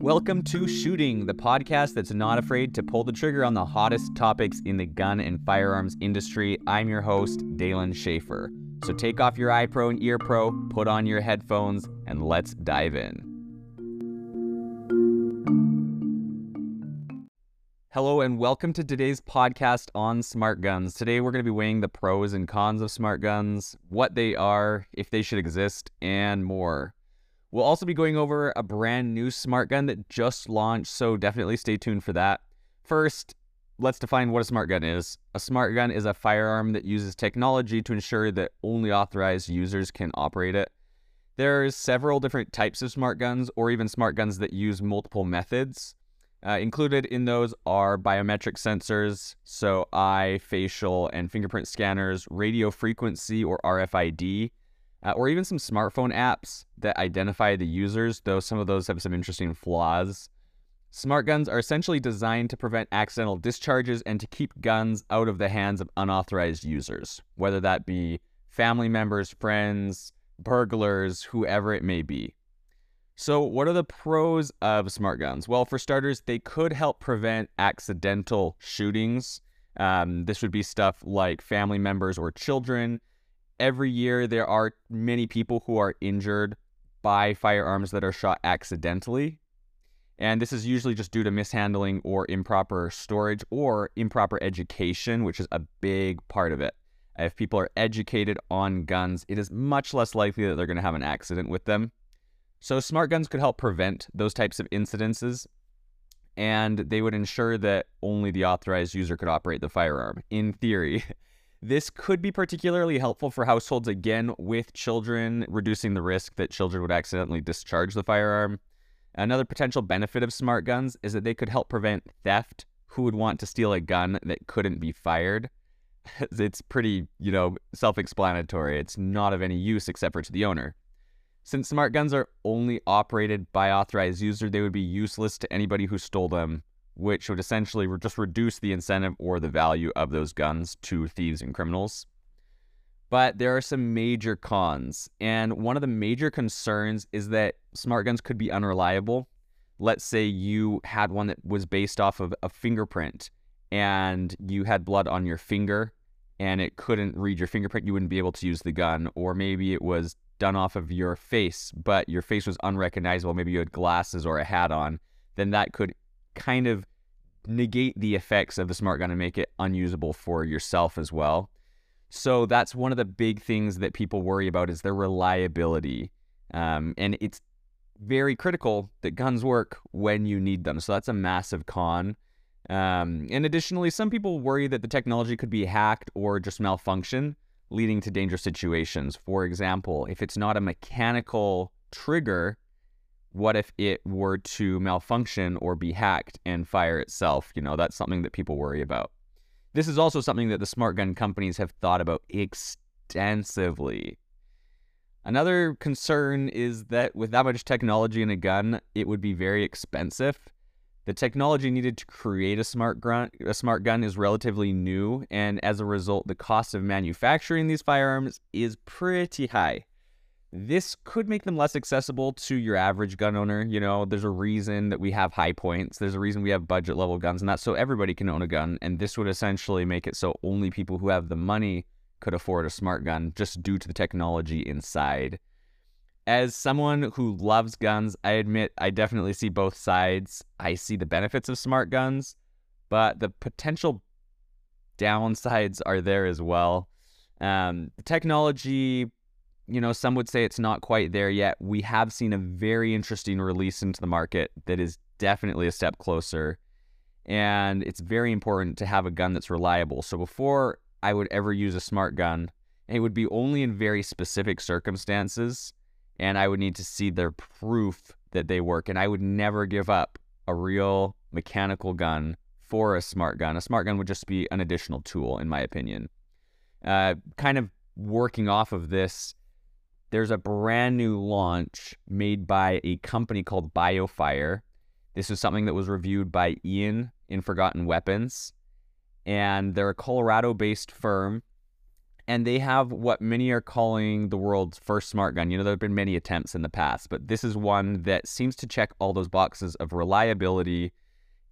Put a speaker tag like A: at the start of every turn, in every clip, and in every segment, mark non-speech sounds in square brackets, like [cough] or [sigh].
A: Welcome to Shooting, the podcast that's not afraid to pull the trigger on the hottest topics in the gun and firearms industry. I'm your host, Dalen Schaefer. So take off your EyePro and EarPro, put on your headphones, and let's dive in. Hello, and welcome to today's podcast on smart guns. Today, we're going to be weighing the pros and cons of smart guns, what they are, if they should exist, and more. We'll also be going over a brand new smart gun that just launched, so definitely stay tuned for that. First, let's define what a smart gun is. A smart gun is a firearm that uses technology to ensure that only authorized users can operate it. There are several different types of smart guns, or even smart guns that use multiple methods. Uh, included in those are biometric sensors, so eye, facial, and fingerprint scanners, radio frequency or RFID, uh, or even some smartphone apps that identify the users, though some of those have some interesting flaws. Smart guns are essentially designed to prevent accidental discharges and to keep guns out of the hands of unauthorized users, whether that be family members, friends, burglars, whoever it may be. So, what are the pros of smart guns? Well, for starters, they could help prevent accidental shootings. Um, this would be stuff like family members or children, every year there are many people who are injured by firearms that are shot accidentally. And this is usually just due to mishandling or improper storage or improper education, which is a big part of it. If people are educated on guns, it is much less likely that they're going to have an accident with them. So, smart guns could help prevent those types of incidences, and they would ensure that only the authorized user could operate the firearm, in theory. [laughs] This could be particularly helpful for households again with children, reducing the risk that children would accidentally discharge the firearm. Another potential benefit of smart guns is that they could help prevent theft. Who would want to steal a gun that couldn't be fired? [laughs] it's pretty, you know, self explanatory. It's not of any use except for to the owner. Since smart guns are only operated by authorized user, they would be useless to anybody who stole them which would essentially just reduce the incentive or the value of those guns to thieves and criminals. But there are some major cons, and one of the major concerns is that smart guns could be unreliable. Let's say you had one that was based off of a fingerprint and you had blood on your finger and it couldn't read your fingerprint, you wouldn't be able to use the gun. Or maybe it was done off of your face, but your face was unrecognizable. Maybe you had glasses or a hat on. Then that could kind of negate the effects of the smart gun and make it unusable for yourself as well. So that's one of the big things that people worry about is their reliability. Um, and it's very critical that guns work when you need them. So that's a massive con. Um, and additionally, some people worry that the technology could be hacked or just malfunction, leading to dangerous situations. For example, if it's not a mechanical trigger, what if it were to malfunction or be hacked and fire itself? You know, that's something that people worry about. This is also something that the smart gun companies have thought about extensively. Another concern is that with that much technology in a gun, it would be very expensive. The technology needed to create a smart gun, a smart gun is relatively new, and as a result, the cost of manufacturing these firearms is pretty high. This could make them less accessible to your average gun owner. You know, there's a reason that we have Hi-Points. There's a reason we have budget level guns, and that's so everybody can own a gun. And this would essentially make it so only people who have the money could afford a smart gun just due to the technology inside. As someone who loves guns, I admit I definitely see both sides. I see the benefits of smart guns, but the potential downsides are there as well. Um, technology you know, some would say it's not quite there yet. We have seen a very interesting release into the market that is definitely a step closer. And it's very important to have a gun that's reliable. So before I would ever use a smart gun, it would be only in very specific circumstances. And I would need to see their proof that they work. And I would never give up a real mechanical gun for a smart gun. A smart gun would just be an additional tool, in my opinion. Uh, kind of working off of this, there's a brand new launch made by a company called BioFire. This is something that was reviewed by Ian in Forgotten Weapons. And they're a Colorado based firm. And they have what many are calling the world's first smart gun. You know, there have been many attempts in the past, but this is one that seems to check all those boxes of reliability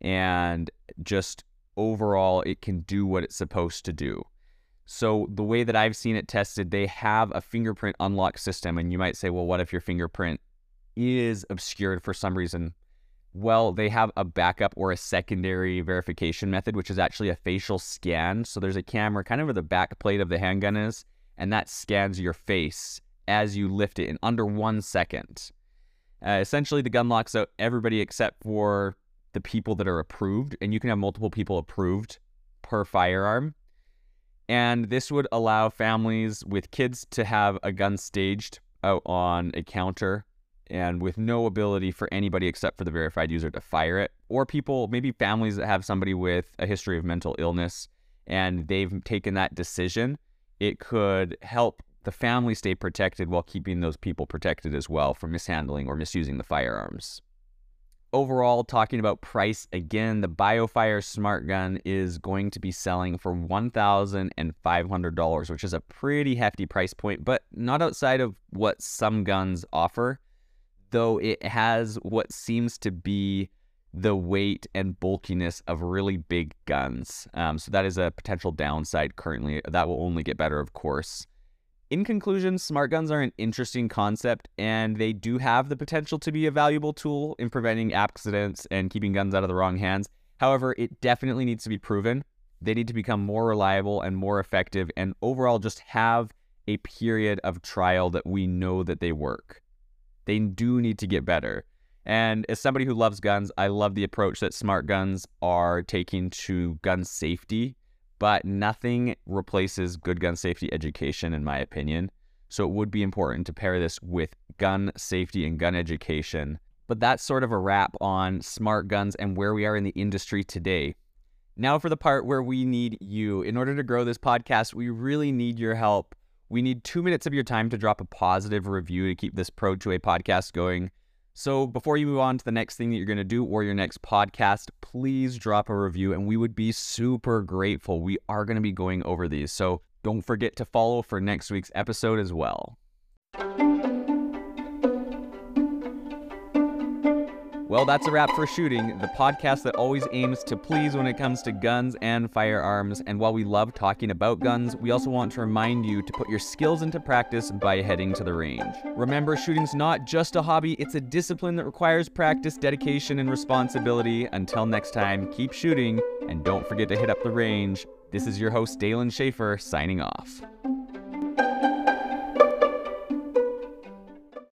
A: and just overall, it can do what it's supposed to do. So, the way that I've seen it tested, they have a fingerprint unlock system. And you might say, well, what if your fingerprint is obscured for some reason? Well, they have a backup or a secondary verification method, which is actually a facial scan. So there's a camera kind of where the back plate of the handgun is, and that scans your face as you lift it in under one second. Uh, essentially, the gun locks out everybody except for the people that are approved, and you can have multiple people approved per firearm. And this would allow families with kids to have a gun staged out on a counter and with no ability for anybody except for the verified user to fire it, or people, maybe families that have somebody with a history of mental illness and they've taken that decision, it could help the family stay protected while keeping those people protected as well from mishandling or misusing the firearms. Overall, talking about price again, the BioFire Smart Gun is going to be selling for $1,500, which is a pretty hefty price point, but not outside of what some guns offer though it has what seems to be the weight and bulkiness of really big guns. Um, so that is a potential downside currently. That will only get better, of course. In conclusion, smart guns are an interesting concept and they do have the potential to be a valuable tool in preventing accidents and keeping guns out of the wrong hands. However, it definitely needs to be proven. They need to become more reliable and more effective and overall just have a period of trial that we know that they work. They do need to get better. And as somebody who loves guns, I love the approach that smart guns are taking to gun safety, but nothing replaces good gun safety education, in my opinion. So it would be important to pair this with gun safety and gun education. But that's sort of a wrap on smart guns and where we are in the industry today. Now, for the part where we need you. In order to grow this podcast, we really need your help. We need two minutes of your time to drop a positive review to keep this Pro 2A podcast going. So before you move on to the next thing that you're going to do or your next podcast, please drop a review and we would be super grateful. We are going to be going over these. So don't forget to follow for next week's episode as well. Well, that's a wrap for Shooting, the podcast that always aims to please when it comes to guns and firearms. And while we love talking about guns, we also want to remind you to put your skills into practice by heading to the range. Remember, shooting's not just a hobby, it's a discipline that requires practice, dedication, and responsibility. Until next time, keep shooting and don't forget to hit up the range. This is your host, Dalen Schaefer, signing off.